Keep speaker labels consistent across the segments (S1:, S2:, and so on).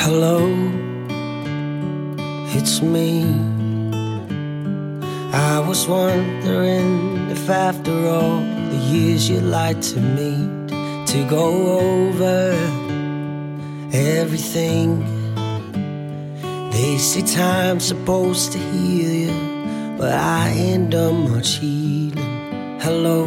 S1: Hello, it's me. I was wondering if after all the years you'd like to meet to go over everything. They say time's supposed to heal you, but I ain't done much healing. Hello,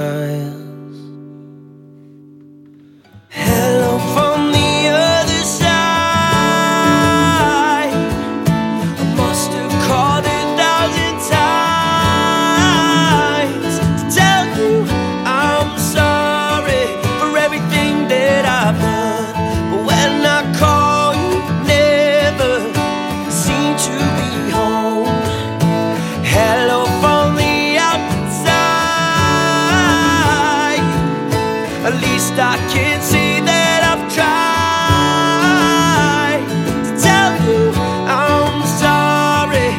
S1: Least I can see that I've tried to tell you I'm sorry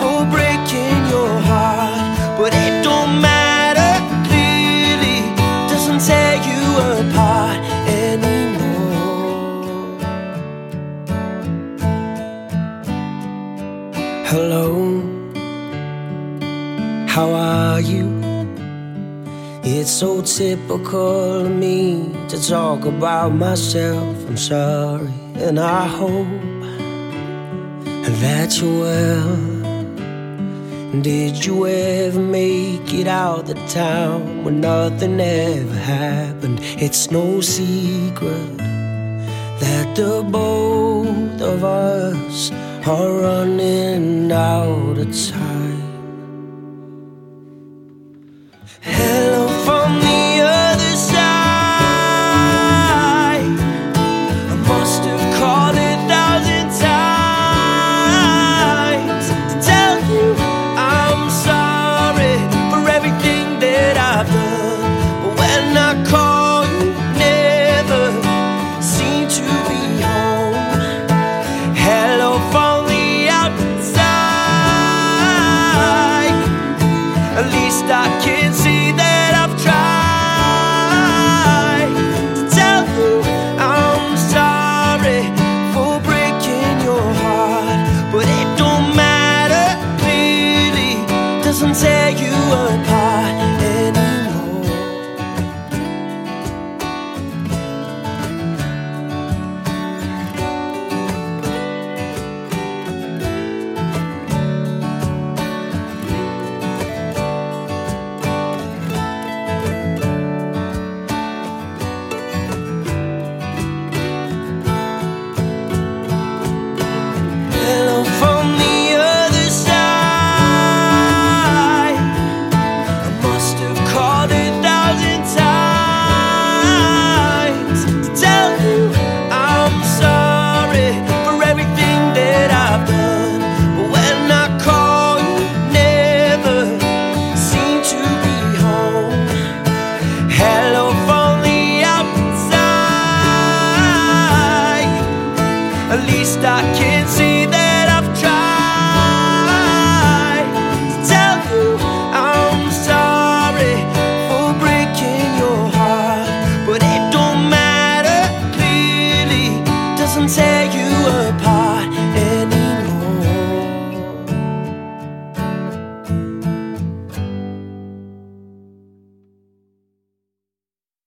S1: for breaking your heart, but it don't matter. Clearly, doesn't tear you apart anymore. Hello, how are you? It's so typical of me to talk about myself. I'm sorry, and I hope that you're well. Did you ever make it out the town when nothing ever happened? It's no secret that the both of us are running out of time. least I can see that.